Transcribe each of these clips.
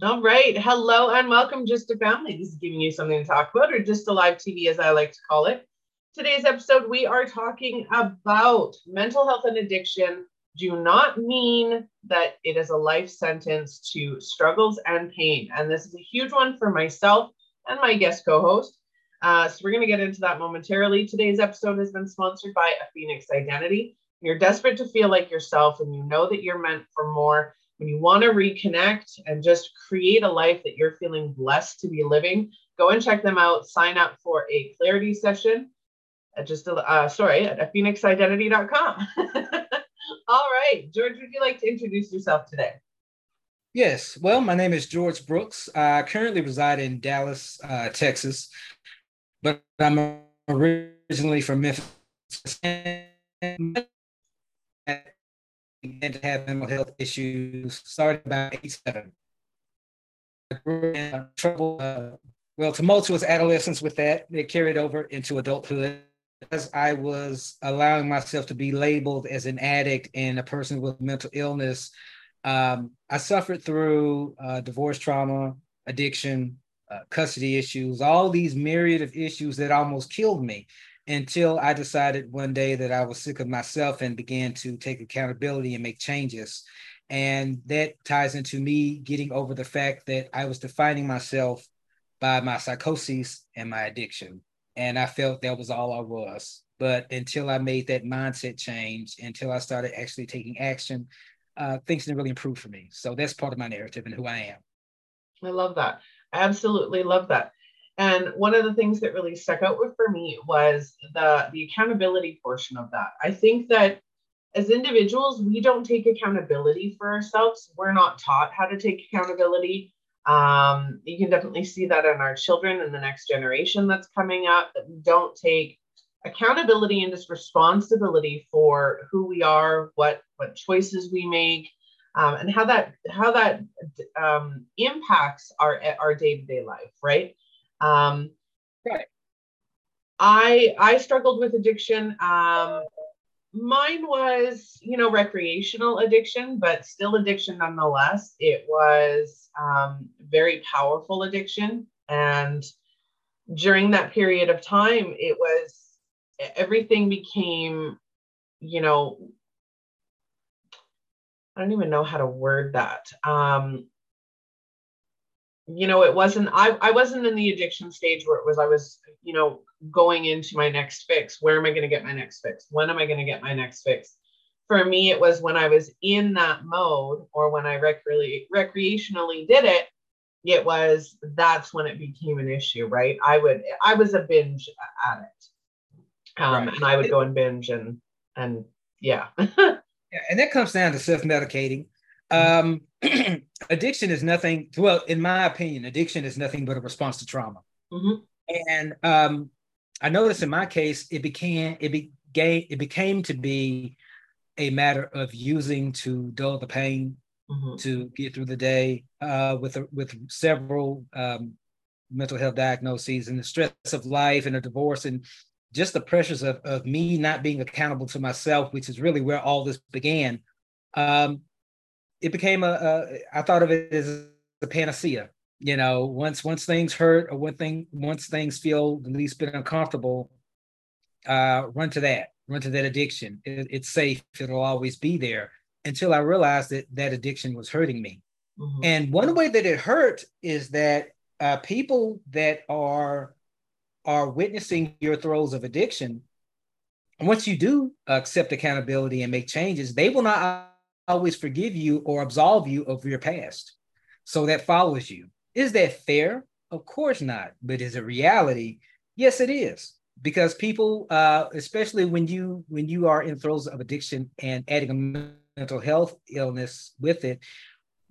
All right. Hello and welcome, Just a Family. This is giving you something to talk about, or just a live TV, as I like to call it. Today's episode, we are talking about mental health and addiction. Do not mean that it is a life sentence to struggles and pain. And this is a huge one for myself and my guest co host. Uh, so, we're going to get into that momentarily. Today's episode has been sponsored by A Phoenix Identity. You're desperate to feel like yourself and you know that you're meant for more when you want to reconnect and just create a life that you're feeling blessed to be living, go and check them out. Sign up for a clarity session at just, uh, sorry, at phoenixidentity.com. All right, George, would you like to introduce yourself today? Yes. Well, my name is George Brooks. I currently reside in Dallas, uh, Texas, but I'm originally from Memphis began to have mental health issues starting about 87. Trouble, uh, well, tumultuous adolescence with that. It carried over into adulthood as I was allowing myself to be labeled as an addict and a person with mental illness. Um, I suffered through uh, divorce trauma, addiction, uh, custody issues, all these myriad of issues that almost killed me until I decided one day that I was sick of myself and began to take accountability and make changes. And that ties into me getting over the fact that I was defining myself by my psychosis and my addiction. And I felt that was all I was. But until I made that mindset change, until I started actually taking action, uh, things didn't really improve for me. So that's part of my narrative and who I am. I love that. I absolutely love that. And one of the things that really stuck out for me was the the accountability portion of that. I think that as individuals, we don't take accountability for ourselves. We're not taught how to take accountability. Um, you can definitely see that in our children and the next generation that's coming up that we don't take accountability and just responsibility for who we are, what what choices we make, um, and how that how that um, impacts our our day to day life, right? Um, right. I I struggled with addiction. Um, mine was, you know, recreational addiction, but still addiction nonetheless. It was um, very powerful addiction, and during that period of time, it was everything became, you know, I don't even know how to word that. Um, you know it wasn't i i wasn't in the addiction stage where it was i was you know going into my next fix. Where am i going to get my next fix? When am i going to get my next fix? For me it was when i was in that mode or when i recre- recreationally did it it was that's when it became an issue right? I would i was a binge addict. Um, right. and i would go and binge and and yeah. Yeah and that comes down to self-medicating. Um, addiction is nothing. Well, in my opinion, addiction is nothing but a response to trauma. Mm-hmm. And um, I noticed in my case, it became it became it became to be a matter of using to dull the pain, mm-hmm. to get through the day uh, with a, with several um, mental health diagnoses and the stress of life and a divorce and just the pressures of, of me not being accountable to myself, which is really where all this began. Um, it became a, a I thought of it as a panacea. You know, once once things hurt or one thing once things feel the least bit uncomfortable, uh, run to that, run to that addiction. It, it's safe. It'll always be there. Until I realized that that addiction was hurting me. Mm-hmm. And one way that it hurt is that uh, people that are are witnessing your throes of addiction, once you do accept accountability and make changes, they will not always forgive you or absolve you of your past. So that follows you. Is that fair? Of course not. But is it reality? Yes, it is. Because people, uh, especially when you when you are in throes of addiction and adding a mental health illness with it,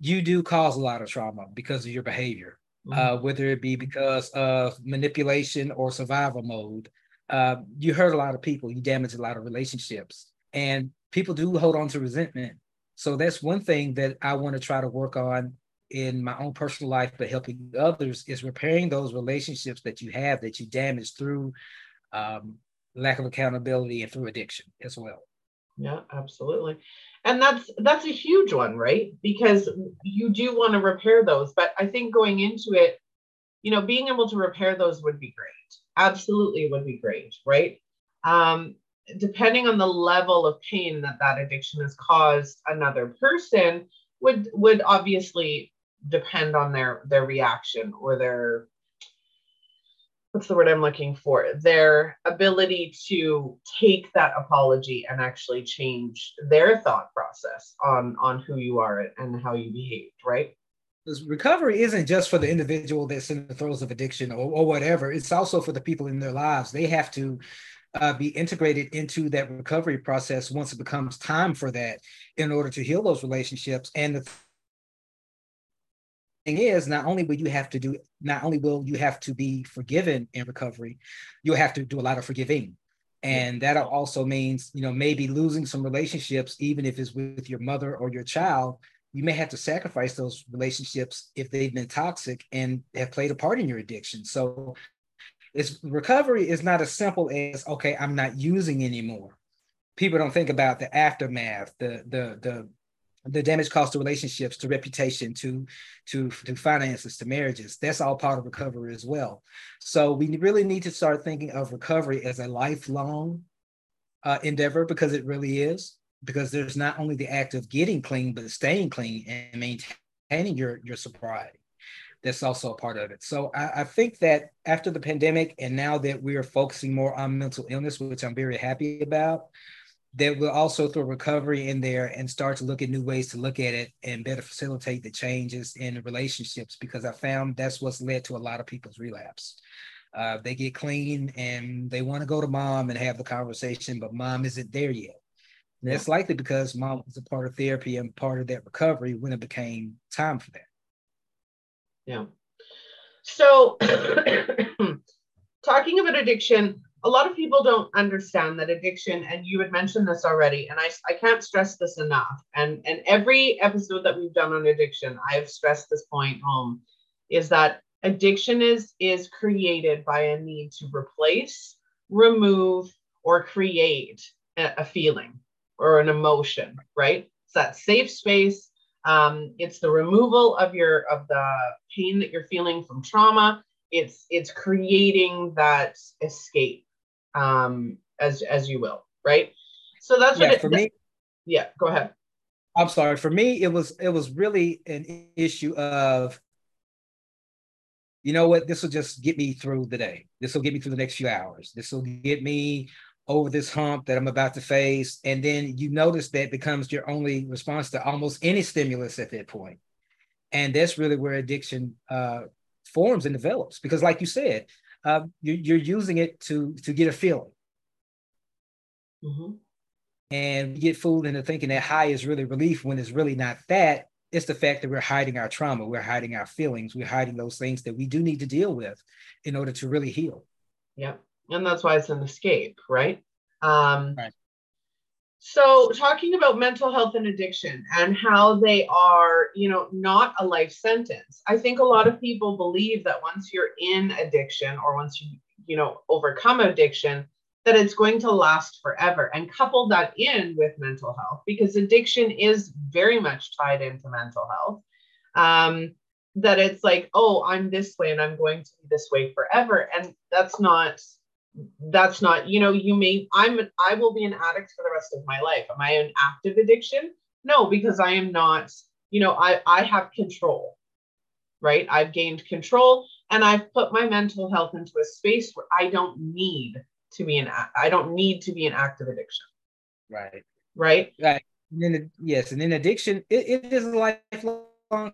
you do cause a lot of trauma because of your behavior, mm-hmm. uh, whether it be because of manipulation or survival mode. Uh, you hurt a lot of people, you damage a lot of relationships, and people do hold on to resentment so that's one thing that I want to try to work on in my own personal life, but helping others is repairing those relationships that you have that you damaged through um, lack of accountability and through addiction as well. Yeah, absolutely. And that's that's a huge one, right? Because you do want to repair those, but I think going into it, you know, being able to repair those would be great. Absolutely would be great, right? Um, depending on the level of pain that that addiction has caused another person would would obviously depend on their their reaction or their what's the word I'm looking for? Their ability to take that apology and actually change their thought process on on who you are and how you behaved, right? Because recovery isn't just for the individual that's in the throes of addiction or, or whatever. It's also for the people in their lives. They have to uh, be integrated into that recovery process once it becomes time for that in order to heal those relationships. And the thing is, not only will you have to do, not only will you have to be forgiven in recovery, you'll have to do a lot of forgiving. And that also means, you know, maybe losing some relationships, even if it's with your mother or your child, you may have to sacrifice those relationships if they've been toxic and have played a part in your addiction. So it's recovery is not as simple as okay, I'm not using anymore. People don't think about the aftermath, the the the the damage caused to relationships, to reputation, to to to finances, to marriages. That's all part of recovery as well. So we really need to start thinking of recovery as a lifelong uh, endeavor because it really is. Because there's not only the act of getting clean, but staying clean and maintaining your your sobriety that's also a part of it. So I, I, think that after the pandemic, and now that we are focusing more on mental illness, which I'm very happy about, that we'll also throw recovery in there and start to look at new ways to look at it and better facilitate the changes in relationships because I found that's what's led to a lot of people's relapse. Uh, they get clean and they want to go to mom and have the conversation, but mom isn't there yet. And that's likely because mom was a part of therapy and part of that recovery when it became time for that. Yeah. So, talking about addiction, a lot of people don't understand that addiction, and you had mentioned this already, and I, I can't stress this enough. And, and every episode that we've done on addiction, I've stressed this point home is that addiction is, is created by a need to replace, remove, or create a, a feeling or an emotion, right? It's that safe space um, it's the removal of your of the pain that you're feeling from trauma. It's it's creating that escape, um, as as you will, right? So that's yeah, what it, for me. Yeah, go ahead. I'm sorry. For me, it was it was really an issue of, you know what, this will just get me through the day. This will get me through the next few hours. This will get me over this hump that I'm about to face. And then you notice that becomes your only response to almost any stimulus at that point. And that's really where addiction uh, forms and develops. Because, like you said, uh, you, are using it to, to get a feeling. Mm-hmm. And we get fooled into thinking that high is really relief when it's really not that. It's the fact that we're hiding our trauma, we're hiding our feelings, we're hiding those things that we do need to deal with in order to really heal. Yep and that's why it's an escape, right? Um, right. So, talking about mental health and addiction and how they are, you know, not a life sentence. I think a lot of people believe that once you're in addiction or once you, you know, overcome addiction, that it's going to last forever. And couple that in with mental health because addiction is very much tied into mental health. Um, that it's like, oh, I'm this way and I'm going to be this way forever. And that's not that's not you know you may i'm i will be an addict for the rest of my life. Am i an active addiction? No because i am not you know i i have control right? I've gained control and i've put my mental health into a space where i don't need to be an i don't need to be an active addiction. Right. Right? Right. And then yes and then addiction it, it is a lifelong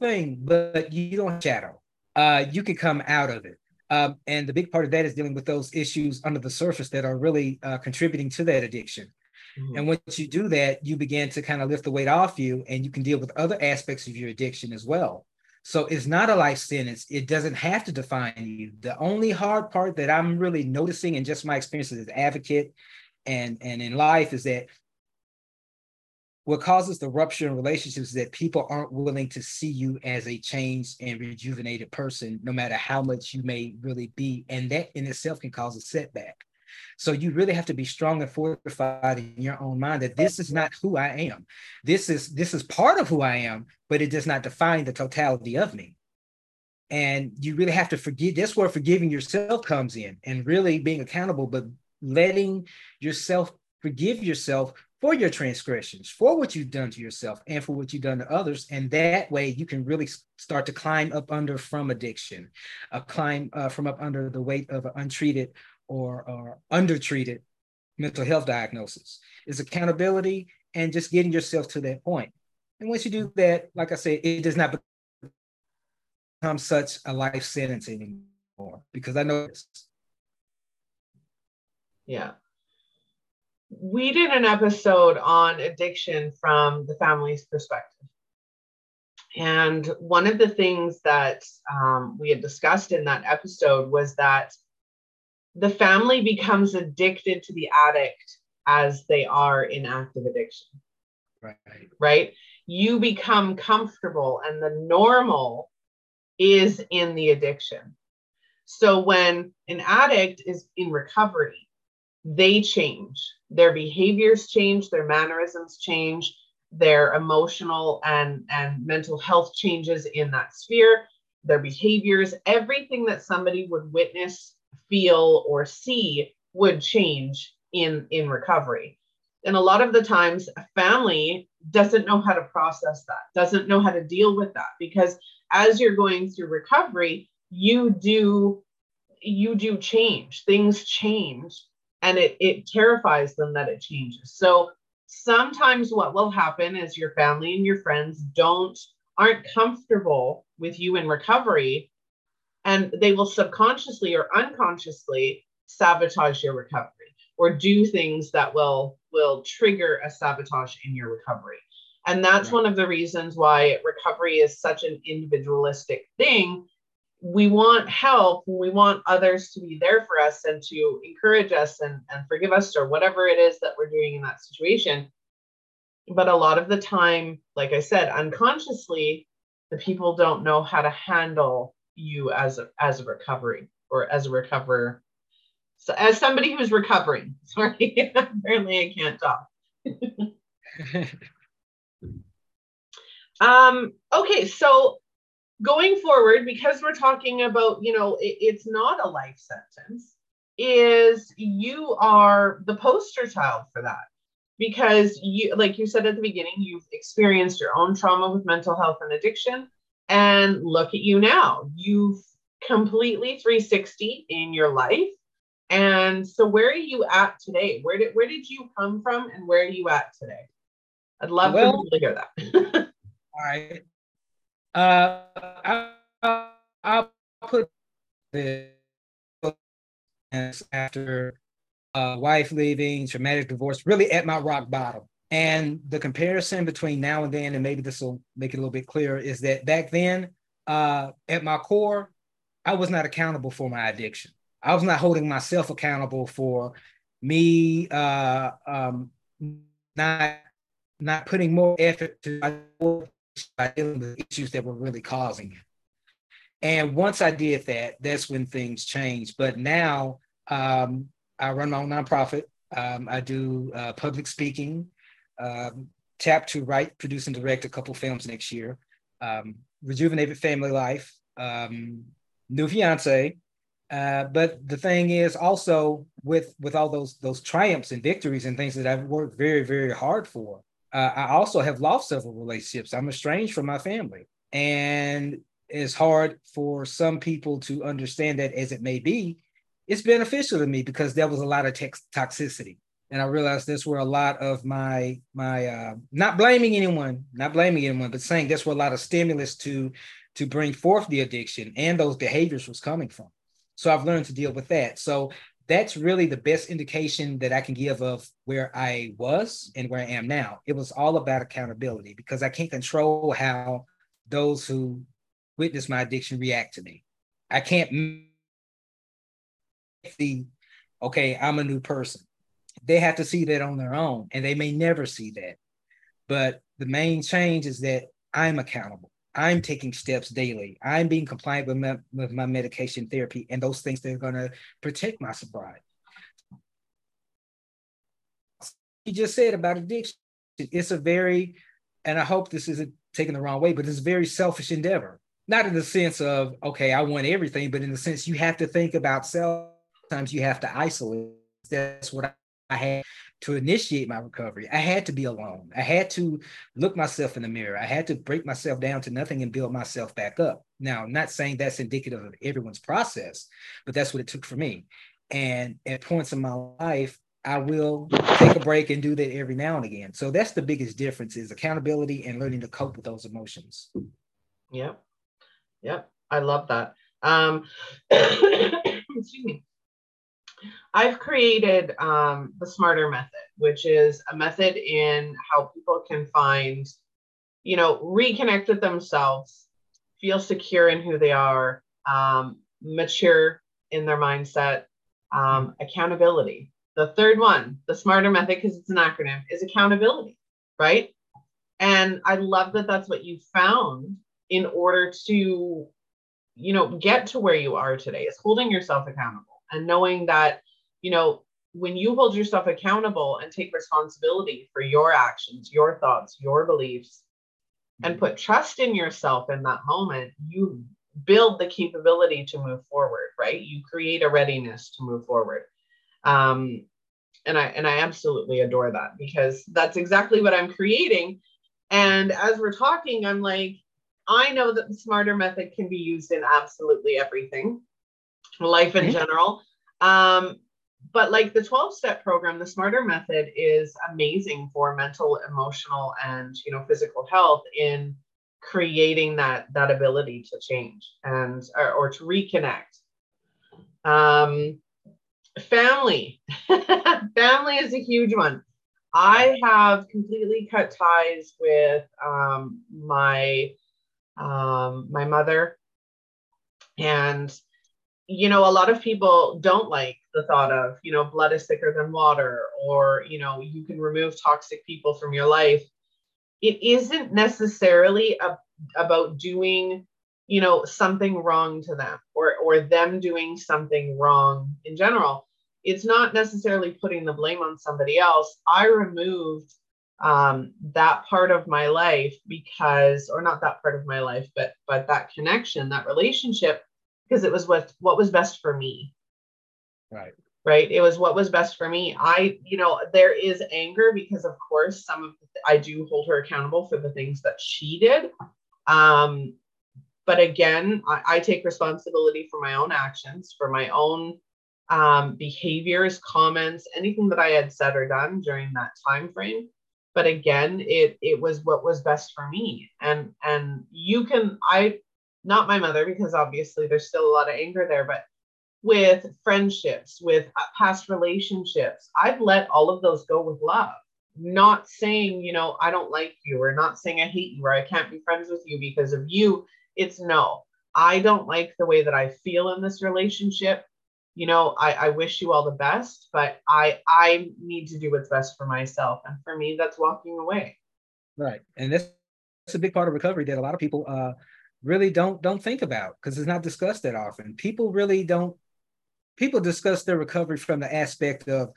thing but you don't shadow. Uh you can come out of it um, and the big part of that is dealing with those issues under the surface that are really uh, contributing to that addiction. Mm-hmm. And once you do that, you begin to kind of lift the weight off you and you can deal with other aspects of your addiction as well. So it's not a life sentence. It doesn't have to define you. The only hard part that I'm really noticing in just my experience as an advocate and, and in life is that what causes the rupture in relationships is that people aren't willing to see you as a changed and rejuvenated person, no matter how much you may really be. And that in itself can cause a setback. So you really have to be strong and fortified in your own mind that this is not who I am. This is this is part of who I am, but it does not define the totality of me. And you really have to forgive. That's where forgiving yourself comes in and really being accountable, but letting yourself forgive yourself for your transgressions, for what you've done to yourself and for what you've done to others. And that way you can really start to climb up under from addiction, uh, climb uh, from up under the weight of an untreated or, or undertreated mental health diagnosis. Is accountability and just getting yourself to that point. And once you do that, like I said, it does not become such a life sentence anymore because I know. It's yeah we did an episode on addiction from the family's perspective. And one of the things that um, we had discussed in that episode was that the family becomes addicted to the addict as they are in active addiction. Right. Right. You become comfortable, and the normal is in the addiction. So when an addict is in recovery, they change. Their behaviors change, their mannerisms change, their emotional and, and mental health changes in that sphere, their behaviors, everything that somebody would witness, feel, or see would change in, in recovery. And a lot of the times, a family doesn't know how to process that, doesn't know how to deal with that, because as you're going through recovery, you do you do change. Things change and it, it terrifies them that it changes. So sometimes what will happen is your family and your friends don't aren't comfortable with you in recovery and they will subconsciously or unconsciously sabotage your recovery or do things that will will trigger a sabotage in your recovery and that's right. one of the reasons why recovery is such an individualistic thing we want help we want others to be there for us and to encourage us and, and forgive us or whatever it is that we're doing in that situation. But a lot of the time like i said unconsciously the people don't know how to handle you as a as a recovery or as a recoverer. So as somebody who's recovering sorry apparently i can't talk. Um okay so going forward, because we're talking about, you know, it, it's not a life sentence, is you are the poster child for that. Because you, like you said at the beginning, you've experienced your own trauma with mental health and addiction. And look at you now. You've completely 360 in your life. And so where are you at today? Where did where did you come from and where are you at today? I'd love well, to hear that. all right. Uh, I, I'll put this after uh, wife leaving, traumatic divorce, really at my rock bottom. And the comparison between now and then, and maybe this will make it a little bit clearer, is that back then, uh, at my core, I was not accountable for my addiction. I was not holding myself accountable for me uh, um, not not putting more effort to by dealing with issues that were really causing it. And once I did that, that's when things changed. But now um, I run my own nonprofit. Um, I do uh, public speaking, um, tap to write, produce, and direct a couple films next year. Um, rejuvenated family life, um, new fiance. Uh, but the thing is also with with all those those triumphs and victories and things that I've worked very very hard for uh, I also have lost several relationships. I'm estranged from my family. And it's hard for some people to understand that as it may be, it's beneficial to me because there was a lot of toxicity. And I realized that's where a lot of my my uh, not blaming anyone, not blaming anyone, but saying that's where a lot of stimulus to to bring forth the addiction and those behaviors was coming from. So I've learned to deal with that. So that's really the best indication that I can give of where I was and where I am now. It was all about accountability because I can't control how those who witness my addiction react to me. I can't see, okay, I'm a new person. They have to see that on their own, and they may never see that. But the main change is that I'm accountable. I'm taking steps daily. I'm being compliant with my, with my medication therapy and those things that are going to protect my sobriety. You just said about addiction, it's a very, and I hope this isn't taken the wrong way, but it's a very selfish endeavor. Not in the sense of, okay, I want everything, but in the sense you have to think about self. Sometimes you have to isolate. That's what I had to initiate my recovery. I had to be alone. I had to look myself in the mirror. I had to break myself down to nothing and build myself back up. Now, I'm not saying that's indicative of everyone's process, but that's what it took for me. And at points in my life, I will take a break and do that every now and again. So that's the biggest difference is accountability and learning to cope with those emotions. Yep. Yep. I love that. Um. I've created um, the smarter method, which is a method in how people can find, you know, reconnect with themselves, feel secure in who they are, um, mature in their mindset, um, accountability. The third one, the smarter method, because it's an acronym, is accountability, right? And I love that that's what you found in order to, you know, get to where you are today, is holding yourself accountable and knowing that, you know, when you hold yourself accountable and take responsibility for your actions, your thoughts, your beliefs, and put trust in yourself in that moment, you build the capability to move forward, right? You create a readiness to move forward. Um, and I and I absolutely adore that because that's exactly what I'm creating. And as we're talking, I'm like, I know that the smarter method can be used in absolutely everything, life in mm-hmm. general. Um, but like the 12 step program, the smarter method is amazing for mental, emotional, and you know, physical health in creating that that ability to change and or, or to reconnect. Um, family, family is a huge one. I have completely cut ties with um, my um, my mother, and you know, a lot of people don't like the thought of you know blood is thicker than water, or you know, you can remove toxic people from your life. It isn't necessarily a, about doing you know something wrong to them or or them doing something wrong in general it's not necessarily putting the blame on somebody else. I removed um, that part of my life because, or not that part of my life, but but that connection, that relationship, because it was what what was best for me. Right. Right. It was what was best for me. I, you know, there is anger because, of course, some of the, I do hold her accountable for the things that she did. Um, but again, I, I take responsibility for my own actions, for my own um, behaviors, comments, anything that I had said or done during that time frame. But again, it it was what was best for me. And and you can I not my mother because obviously there's still a lot of anger there, but with friendships, with uh, past relationships, I've let all of those go with love. Not saying, you know, I don't like you or not saying I hate you or I can't be friends with you because of you. It's no. I don't like the way that I feel in this relationship you know I, I wish you all the best but i i need to do what's best for myself and for me that's walking away right and that's, that's a big part of recovery that a lot of people uh really don't don't think about because it's not discussed that often people really don't people discuss their recovery from the aspect of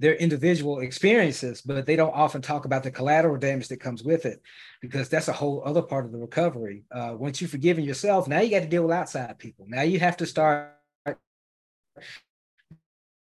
their individual experiences, but they don't often talk about the collateral damage that comes with it because that's a whole other part of the recovery. Uh, once you've forgiven yourself, now you got to deal with outside people. Now you have to start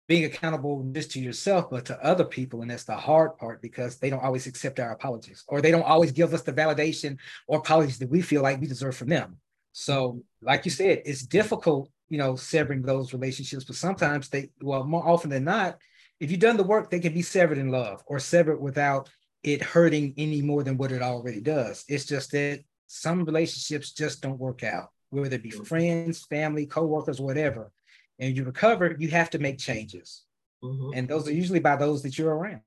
being accountable just to yourself, but to other people. And that's the hard part because they don't always accept our apologies or they don't always give us the validation or apologies that we feel like we deserve from them. So, like you said, it's difficult, you know, severing those relationships, but sometimes they, well, more often than not, if you've done the work, they can be severed in love or severed without it hurting any more than what it already does. It's just that some relationships just don't work out, whether it be friends, family, co-workers, whatever and you recover, you have to make changes. Mm-hmm. And those are usually by those that you're around.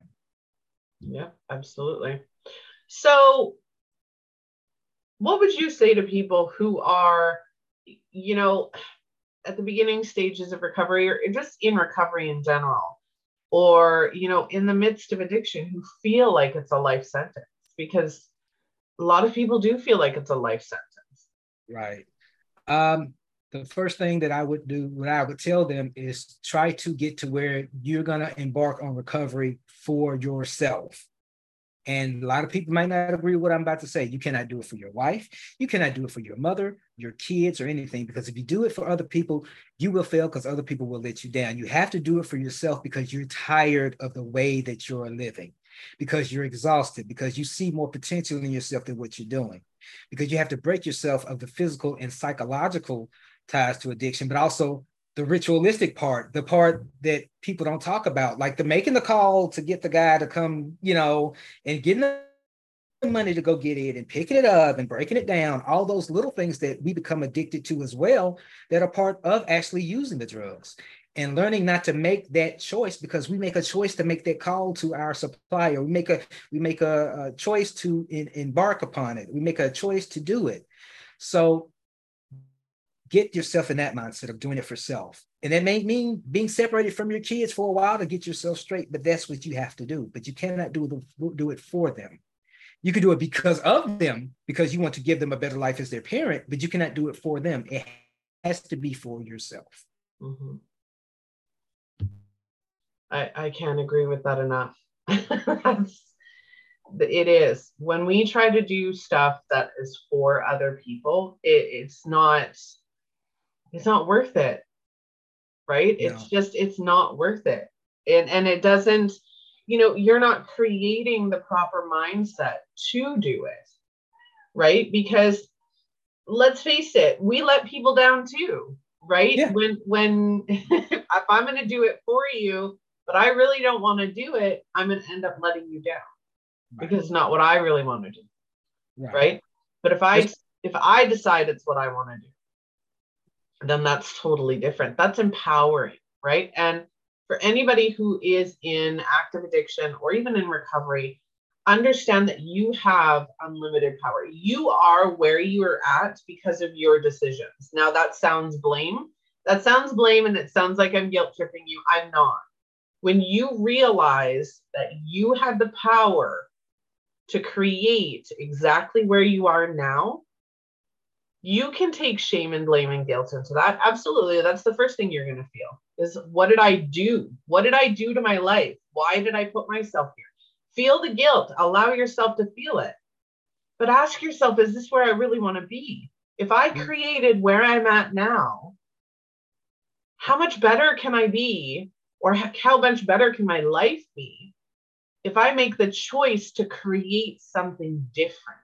Yeah, absolutely. So, what would you say to people who are, you know, at the beginning stages of recovery or just in recovery in general, or, you know, in the midst of addiction who feel like it's a life sentence? Because a lot of people do feel like it's a life sentence. Right. Um, the first thing that I would do, what I would tell them is try to get to where you're going to embark on recovery for yourself. And a lot of people might not agree with what I'm about to say. You cannot do it for your wife. You cannot do it for your mother, your kids, or anything. Because if you do it for other people, you will fail because other people will let you down. You have to do it for yourself because you're tired of the way that you're living, because you're exhausted, because you see more potential in yourself than what you're doing, because you have to break yourself of the physical and psychological ties to addiction, but also the ritualistic part, the part that people don't talk about, like the making the call to get the guy to come, you know, and getting the money to go get it and picking it up and breaking it down, all those little things that we become addicted to as well, that are part of actually using the drugs and learning not to make that choice because we make a choice to make that call to our supplier. We make a we make a, a choice to in, embark upon it. We make a choice to do it. So get yourself in that mindset of doing it for self. And that may mean being separated from your kids for a while to get yourself straight, but that's what you have to do. But you cannot do, the, do it for them. You can do it because of them, because you want to give them a better life as their parent, but you cannot do it for them. It has to be for yourself. Mm-hmm. I, I can't agree with that enough. it is when we try to do stuff that is for other people it, it's not it's not worth it right no. it's just it's not worth it and and it doesn't you know you're not creating the proper mindset to do it right because let's face it we let people down too right yeah. when when if i'm going to do it for you but i really don't want to do it i'm going to end up letting you down right. because it's not what i really want to do right, right? but if i if i decide it's what i want to do then that's totally different. That's empowering, right? And for anybody who is in active addiction or even in recovery, understand that you have unlimited power. You are where you are at because of your decisions. Now, that sounds blame. That sounds blame, and it sounds like I'm guilt tripping you. I'm not. When you realize that you have the power to create exactly where you are now, you can take shame and blame and guilt into that. Absolutely. That's the first thing you're going to feel is what did I do? What did I do to my life? Why did I put myself here? Feel the guilt. Allow yourself to feel it. But ask yourself, is this where I really want to be? If I mm. created where I'm at now, how much better can I be? Or how much better can my life be if I make the choice to create something different?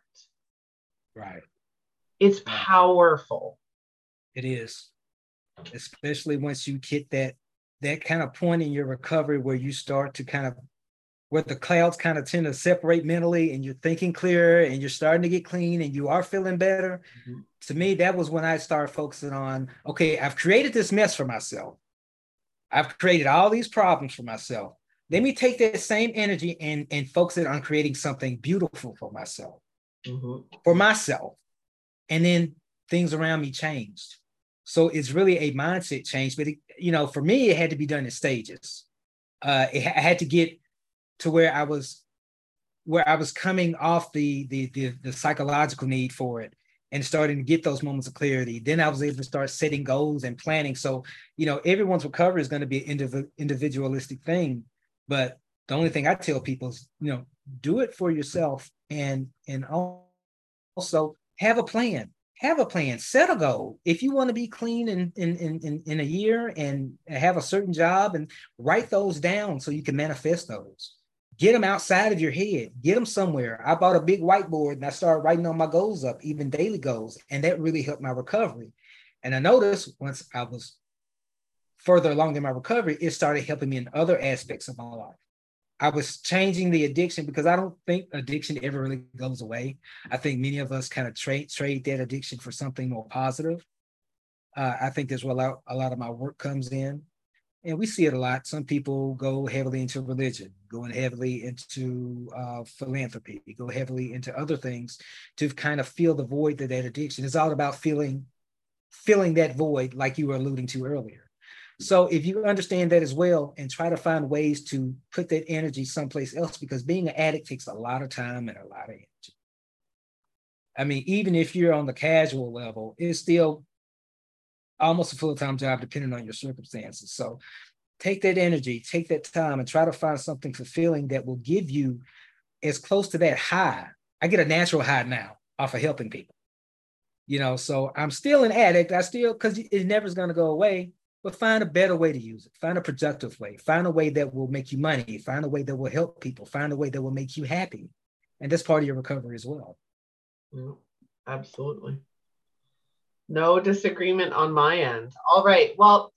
Right. It's powerful. It is, especially once you hit that that kind of point in your recovery where you start to kind of where the clouds kind of tend to separate mentally and you're thinking clearer and you're starting to get clean and you are feeling better. Mm-hmm. To me, that was when I started focusing on okay, I've created this mess for myself. I've created all these problems for myself. Let me take that same energy and, and focus it on creating something beautiful for myself. Mm-hmm. For myself and then things around me changed. So it's really a mindset change. But it, you know, for me, it had to be done in stages. Uh, it, I had to get to where I was, where I was coming off the, the the the psychological need for it and starting to get those moments of clarity. Then I was able to start setting goals and planning. So you know, everyone's recovery is going to be an indiv- individualistic thing, but the only thing I tell people is, you know, do it for yourself and and also have a plan have a plan set a goal. If you want to be clean in, in in in a year and have a certain job and write those down so you can manifest those. Get them outside of your head get them somewhere. I bought a big whiteboard and i started writing all my goals up even daily goals and that really helped my recovery. And i noticed once i was further along in my recovery it started helping me in other aspects of my life I was changing the addiction because I don't think addiction ever really goes away. I think many of us kind of trade trade that addiction for something more positive. Uh, I think that's where a lot, a lot of my work comes in, and we see it a lot. Some people go heavily into religion, going heavily into uh, philanthropy, go heavily into other things to kind of fill the void that that addiction is all about feeling, filling that void, like you were alluding to earlier. So if you understand that as well and try to find ways to put that energy someplace else, because being an addict takes a lot of time and a lot of energy. I mean, even if you're on the casual level, it's still almost a full-time job depending on your circumstances. So take that energy, take that time and try to find something fulfilling that will give you as close to that high. I get a natural high now off of helping people. You know, so I'm still an addict. I still because it never is going to go away, but find a better way to use it. Find a productive way. Find a way that will make you money. Find a way that will help people. Find a way that will make you happy. And that's part of your recovery as well. Yeah, absolutely. No disagreement on my end. All right. Well,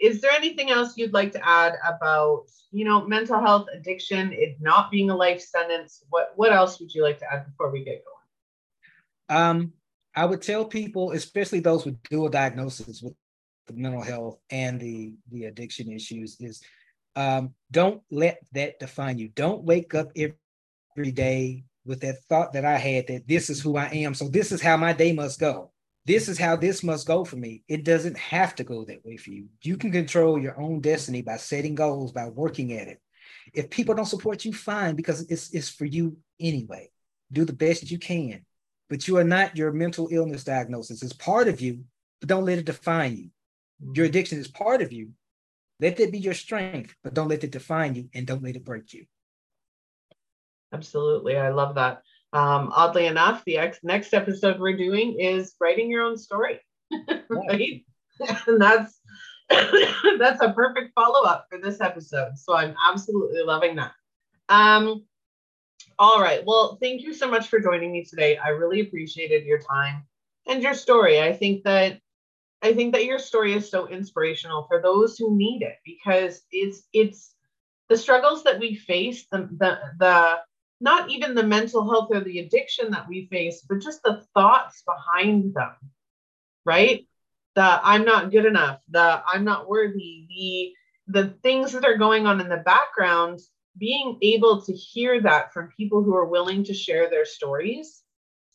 is there anything else you'd like to add about, you know, mental health, addiction, it not being a life sentence? What what else would you like to add before we get going? Um, I would tell people, especially those with dual diagnosis with the mental health and the the addiction issues, is um, don't let that define you. Don't wake up every day with that thought that I had that this is who I am. So this is how my day must go this is how this must go for me. It doesn't have to go that way for you. You can control your own destiny by setting goals, by working at it. If people don't support you, fine, because it's, it's for you anyway. Do the best you can. But you are not your mental illness diagnosis. It's part of you, but don't let it define you. Your addiction is part of you. Let that be your strength, but don't let it define you and don't let it break you. Absolutely. I love that. Um, oddly enough, the ex- next episode we're doing is writing your own story, right? and that's that's a perfect follow up for this episode. So I'm absolutely loving that. Um, all right. Well, thank you so much for joining me today. I really appreciated your time and your story. I think that I think that your story is so inspirational for those who need it because it's it's the struggles that we face, the the the not even the mental health or the addiction that we face, but just the thoughts behind them, right? The I'm not good enough, the I'm not worthy, the the things that are going on in the background, being able to hear that from people who are willing to share their stories,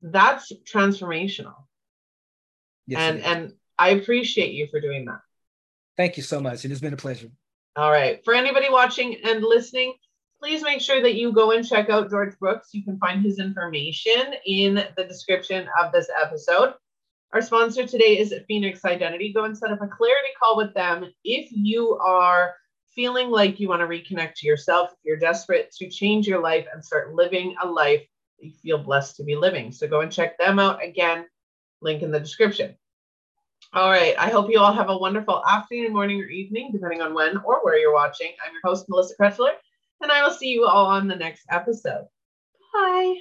that's transformational. Yes, and and I appreciate you for doing that. Thank you so much. It has been a pleasure. All right. For anybody watching and listening, please make sure that you go and check out George Brooks. You can find his information in the description of this episode. Our sponsor today is Phoenix Identity. Go and set up a clarity call with them if you are feeling like you want to reconnect to yourself, if you're desperate to change your life and start living a life you feel blessed to be living. So go and check them out. Again, link in the description. All right. I hope you all have a wonderful afternoon, morning, or evening, depending on when or where you're watching. I'm your host, Melissa Krechler and I will see you all on the next episode. Bye.